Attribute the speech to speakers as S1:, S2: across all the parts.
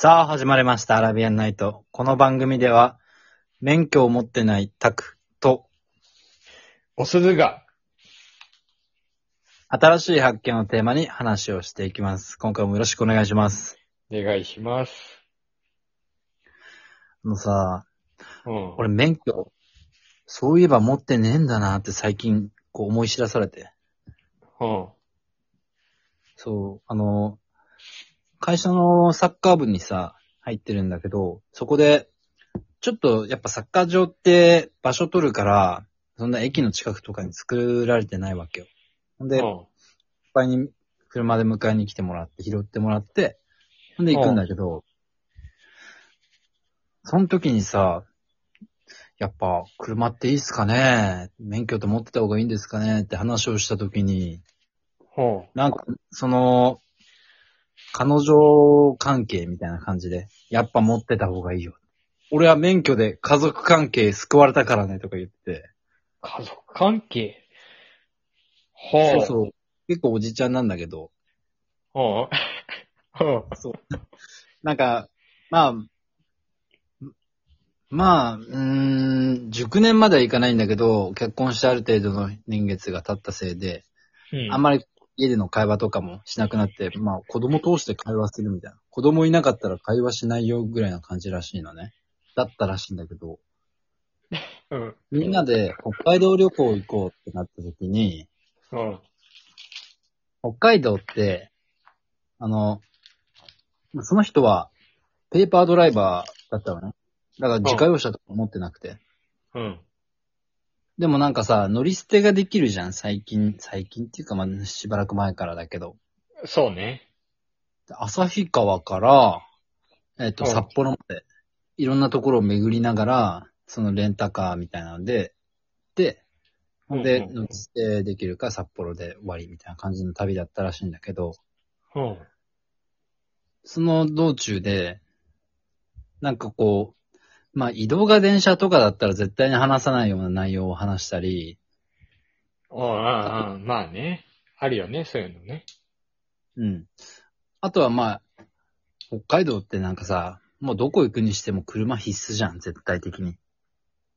S1: さあ、始まりました。アラビアンナイト。この番組では、免許を持ってないタクと、
S2: お鈴が、
S1: 新しい発見をテーマに話をしていきます。今回もよろしくお願いします。
S2: お願いします。
S1: あのさ、
S2: うん。
S1: 俺免許、そういえば持ってねえんだなって最近、こう思い知らされて。
S2: うん。
S1: そう、あの、会社のサッカー部にさ、入ってるんだけど、そこで、ちょっとやっぱサッカー場って場所取るから、そんな駅の近くとかに作られてないわけよ。ほんで、いっ
S2: うん。
S1: ぱいに車で迎えに来てもらって、拾ってもらって、ほんで行くんだけど、その時にさ、やっぱ車っていいっすかね？免許って持ってた方がいいんですかね？って話をした時に、
S2: うん。
S1: なんか、その、彼女関係みたいな感じで、やっぱ持ってた方がいいよ。俺は免許で家族関係救われたからねとか言って、
S2: 家族関係？ほう。
S1: そうそう。結構おじちゃんなんだけど、
S2: うん。うん。
S1: なんか、まあ、まあ、うーん、熟年まではいかないんだけど、結婚してある程度の年月が経ったせいで、
S2: うん。
S1: あんまり家での会話とかもしなくなって、まあ子供通して会話するみたいな。子供いなかったら会話しないよぐらいな感じらしいのね。だったらしいんだけど、
S2: うん。
S1: みんなで北海道旅行行こうってなった時に、
S2: うん。
S1: 北海道って、あの、その人はペーパードライバーだったのね。だから自家用車とか持ってなくて。
S2: うん。
S1: でもなんかさ、乗り捨てができるじゃん、最近。最近っていうかまあしばらく前からだけど。
S2: そうね。
S1: 旭川から、えっ、と、
S2: うん
S1: 札幌まで、いろんなところを巡りながら、そのレンタカーみたいなので、で、ほんで、
S2: うんうんうん
S1: 乗り捨てできるか札幌で終わりみたいな感じの旅だったらしいんだけど、
S2: うん。
S1: その道中で、なんかこう、まあ移動が電車とかだったら絶対に話さないような内容を話したり、
S2: うん。うん。うん。まあね。あるよね、そういうのね。
S1: うん。あとはまあ、北海道ってなんかさ、もうどこ行くにしても車必須じゃん、絶対的に。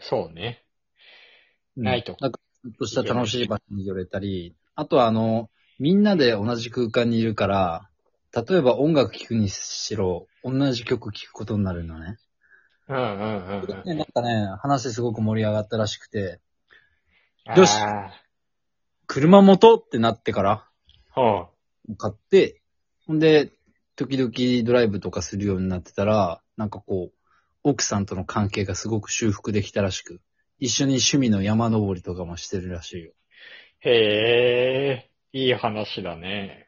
S2: そうね。
S1: うん
S2: ないと
S1: なんか、ちょっとした楽しい場所に寄れたり、あとはあの、みんなで同じ空間にいるから、例えば音楽聴くにしろ、同じ曲聴くことになるのね。
S2: うんうんうんう
S1: なんかね、話すごく盛り上がったらしくて、よし。
S2: あ
S1: 車元ってなってから
S2: ー
S1: 買って、ほんで、時々ドライブとかするようになってたら、なんかこう、奥さんとの関係がすごく修復できたらしく、一緒に趣味の山登りとかもしてるらしいよ。
S2: へえ、いい話だね。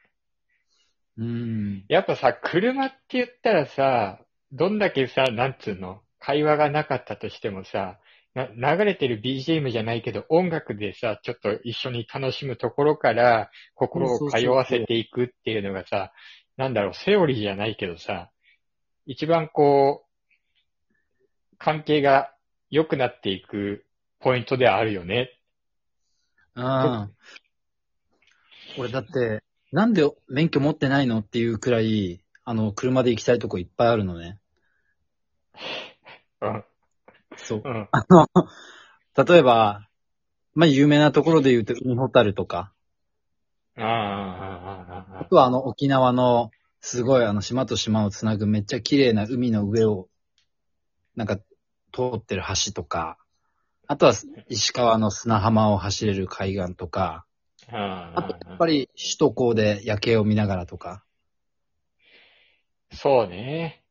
S1: うーん。
S2: やっぱさ、車って言ったらさ、どんだけさ、なんつうの、会話がなかったとしてもさ、な流れてる BGM じゃないけど、音楽でさ、ちょっと一緒に楽しむところから、心を通わせていくっていうのがさ、なんだろう、セオリーじゃないけどさ、一番こう、関係が良くなっていくポイントではあるよね。
S1: ああ。俺だって、なんで免許持ってないのっていうくらい、あの、車で行きたいとこいっぱいあるのね。
S2: うん、
S1: そう。
S2: うん、
S1: あの、例えば、まあ、有名なところで言うと、海ホタルとか、
S2: ああ、ああ、あ
S1: あとはあの、沖縄の、すごいあの、島と島をつなぐめっちゃ綺麗な海の上を、なんか、通ってる橋とか、あとは、石川の砂浜を走れる海岸とか、
S2: あ、あ
S1: あと、やっぱり、首都高で夜景を見ながらとか、
S2: そうね。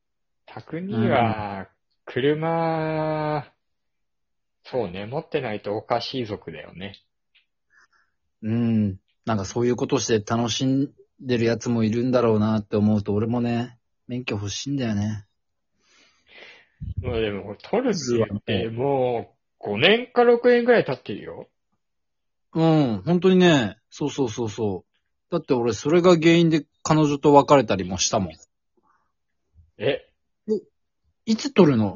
S2: 宅には、車、そうね、持ってないとおかしい族だよね。
S1: うん。なんかそういうことして楽しんでるやつもいるんだろうなって思うと、俺もね、免許欲しいんだよね。
S2: もうでも、取るって言って、もう、5年か6年ぐらい経ってるよ。
S1: うん、本当にね、そうそうそうそう。だって俺それが原因で彼女と別れたりもしたもん。
S2: え、
S1: いつ取るの？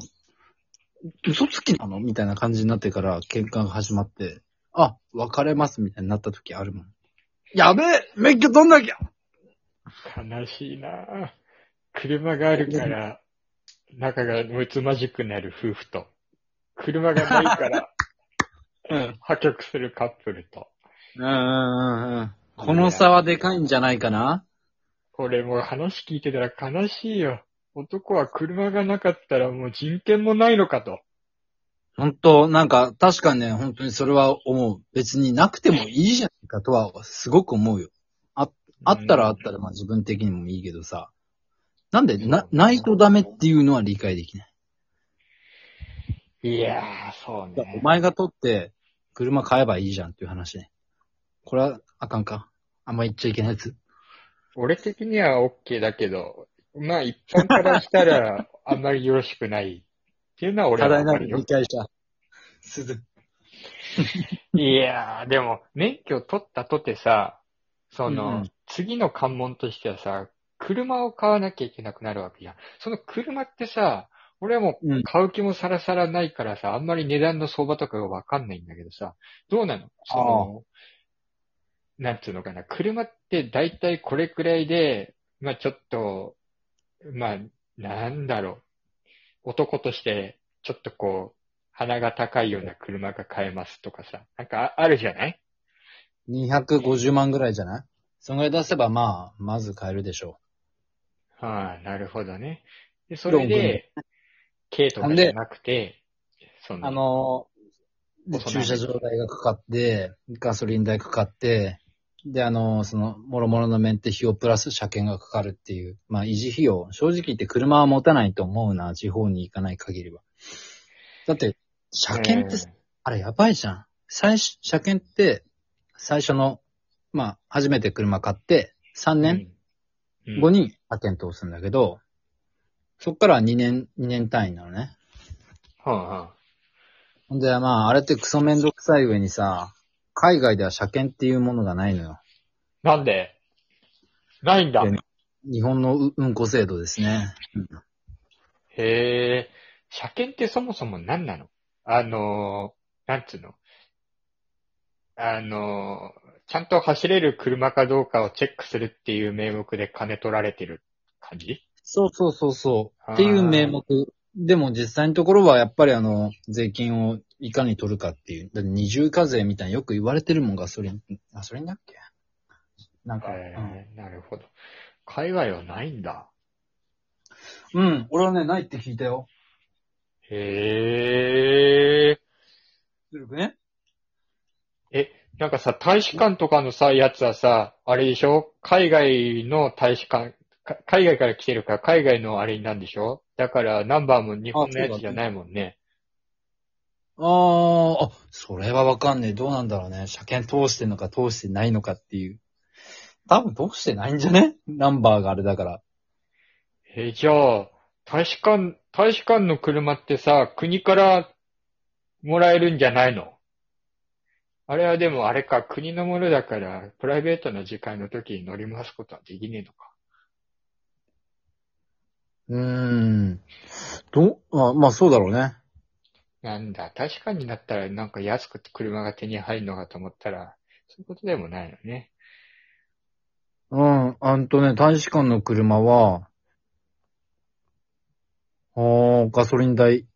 S1: 嘘つきなの？みたいな感じになってから喧嘩が始まって、あ、別れますみたいになった時あるもん。やべえ免許取んなきゃ
S2: 悲しいなぁ車があるから、仲がむつまじくなる夫婦と、車がないから
S1: うん。
S2: 破局するカップルと。
S1: うんうんうんうん。この差はでかいんじゃないかな？
S2: 俺もう話聞いてたら悲しいよ。男は車がなかったらもう人権もないのかと。
S1: 本当なんか、確かにね、本当にそれは思う。別になくてもいいじゃないかとは、すごく思うよ。あ、あったらあったら、まあ自分的にもいいけどさ。なんで、な、ないとダメっていうのは理解できない。
S2: いやー、そうね。
S1: お前が取って、車買えばいいじゃんっていう話ね。これは、あかんか。あんま言っちゃいけないやつ。
S2: 俺的には OK だけど、まあ一般からしたらあんまりよろしくないっていうのは俺
S1: 多大なる
S2: はわかるよ
S1: 理。解者。鈴。
S2: いやー、でも免許取ったとてさ、その、
S1: うんうん
S2: 次の関門としてはさ、車を買わなきゃいけなくなるわけじゃん。その車ってさ、俺はも
S1: う
S2: うん買う気もさらさらないからさ、あんまり値段の相場とかがわかんないんだけどさ、どうなの？その、なんつうのかな、車って大体これくらいで、まあちょっと、まあ、なんだろう、男として、ちょっとこう、鼻が高いような車が買えますとかさ、なんかああるじゃない
S1: ？250万ぐらいじゃない？そのぐらい出せば、まあ、まず買えるでしょ
S2: はあ、なるほどね。で、それで、軽とかじゃなくて、その、
S1: あの駐車場代がかかって、ガソリン代かかって、で、あの、その、もろもろのメンテ費用プラス車検がかかるっていう、まあ、維持費用。正直言って車は持たないと思うな、地方に行かない限りは。だって、車検って、あれやばいじゃん。最初、車検って、最初の、まあ、初めて車買って、3
S2: えー
S1: 年
S2: うん
S1: 後に車検通すんだけど、そっから2年、2年単位なのね。
S2: はあはあ
S1: ほんで、まあ、あれってクソめんどくさい上にさ、海外では車検っていうものがないのよ。
S2: なんで？ないんだ。
S1: で日本のううんこ制度ですね。
S2: へえ、車検ってそもそも何なの？あのー、なんつうの？あのー、ちゃんと走れる車かどうかをチェックするっていう名目で金取られてる感じ？
S1: そうそうそうそう。っていう名目。でも実際のところはやっぱりあの、税金をいかに取るかっていう。だって二重課税みたいによく言われてるもん、ガソリン。ガソリンだっけ？なんか、
S2: えーなるほど。海外はないんだ。
S1: うん。うん。俺はね、ないって聞いたよ。
S2: へえ。
S1: ずるくね？
S2: え、なんかさ、大使館とかのさ、やつはさ、あれでしょ？海外の大使館、か海外から来てるから海外のあれなんでしょ？だからナンバーも日本のやつじゃないもんね。
S1: あー、あ、それはわかんねえ。どうなんだろうね。車検通してんのか通してないのかっていう。多分通してないんじゃね？ナンバーがあれだから。
S2: え、じゃあ、大使館、大使館の車ってさ、国からもらえるんじゃないの？あれはでもあれか、国のものだから、プライベートな時間の時に乗り回すことはできねえのか。
S1: うーん。ど、あまあそうだろうね。
S2: なんだ、大使館になったらなんか安く車が手に入るのかと思ったら、そういうことでもないのね。
S1: うん。あんとね、大使館の車は、あーガソリン代、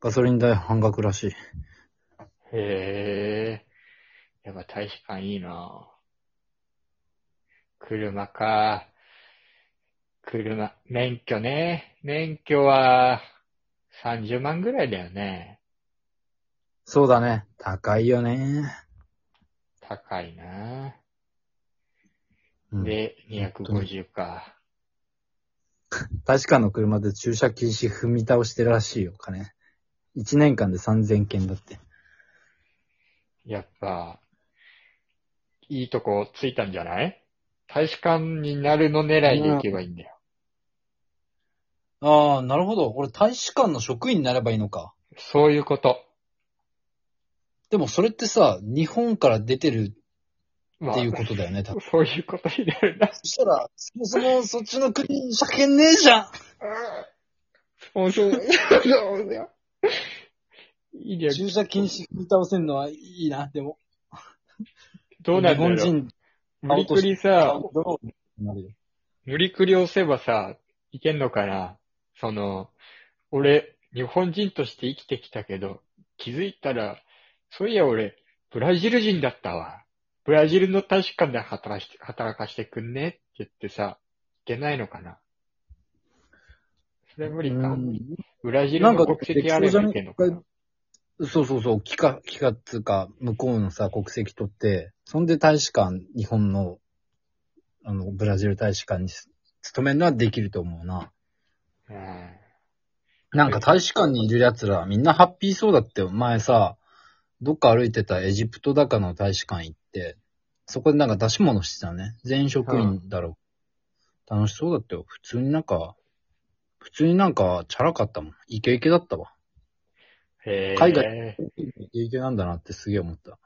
S1: ガソリン代半額らしい。
S2: へえ。やっぱ大使館いいな車か。車、免許ね。免許は30万ぐらいだよね。
S1: そうだね。高いよね。
S2: 高いな
S1: うん、
S2: で、250か。
S1: 大使館の車で駐車禁止踏み倒してるらしいよ、金。1年間で3000件だって。
S2: やっぱ、いいとこついたんじゃない？大使館になるの狙いで行けばいいんだよ。
S1: ああ、なるほど。俺大使館の職員になればいいのか。
S2: そういうこと。
S1: でもそれってさ、日本から出てる
S2: ま
S1: っていうことだよね、多分。
S2: そういうことになるな。
S1: そしたら、そもそもそっちの国に車検ねえじゃん
S2: そうそう。そうだよ。いいね。
S1: 駐車禁止踏み倒せんのはいいな、でも。
S2: どうなんだろう。
S1: 日本人、
S2: 無理くりさ、
S1: ドローンになるよ。
S2: 無理くり押せばさ、いけんのかなその、俺、日本人として生きてきたけど、気づいたら、そういや俺、ブラジル人だったわ。ブラジルの大使館で働して、働かしてくんねって言ってさ、いけないのかなそれ無理か。
S1: うん
S2: ブラジルの国籍あればいけんのかな
S1: そうそうそう、帰化、帰化っつうか、向こうのさ、国籍取って、そんで大使館、日本の、あの、ブラジル大使館に勤めるのはできると思うな。
S2: うん
S1: なんか大使館にいる奴ら、みんなハッピーそうだって、前さ、どっか歩いてたエジプトだかの大使館行って、そこでなんか出し物してたね。全員職員だろう。楽しそうだったよ。普通になんか、普通になんか、チャラかったもん。イケイケだったわ。
S2: へ
S1: 海
S2: え。
S1: イケイケなんだなってすげえ思った。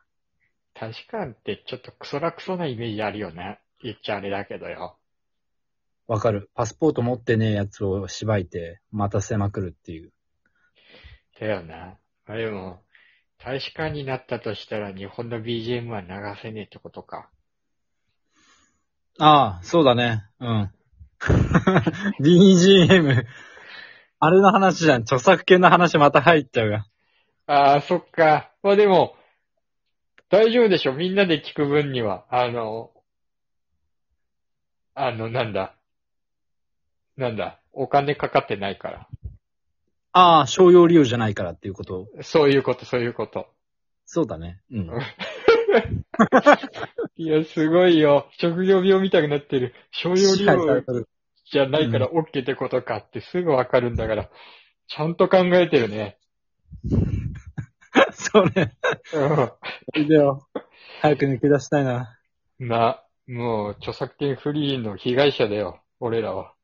S2: 大使館ってちょっとクソラクソなイメージあるよね。言っちゃあれだけどよ。
S1: わかる。パスポート持ってねえやつをしばいて、待たせまくるっていう。
S2: だよな。あでも、大使館になったとしたら日本の BGM は流せねえってことか。
S1: ああ、そうだね。うん。BGM。あれの話じゃん。著作権の話また入っちゃうが。
S2: ああ、そっか。まあでも、大丈夫でしょみんなで聞く分には。あの、あの、なんだ。なんだ。お金かかってないから。
S1: ああ、商用利用じゃないからっていうこと。
S2: そういうこと、そういうこと。
S1: そうだね。うん。
S2: いや、すごいよ。職業病みたくなってる。商用利用じゃないから OK ってことかってすぐわかるんだから。ちゃんと考えてるね。
S1: それ、
S2: う
S1: いいよ。早く抜け出したいな。
S2: ん。な、もう著作権フリーの被害者だよ。俺らは。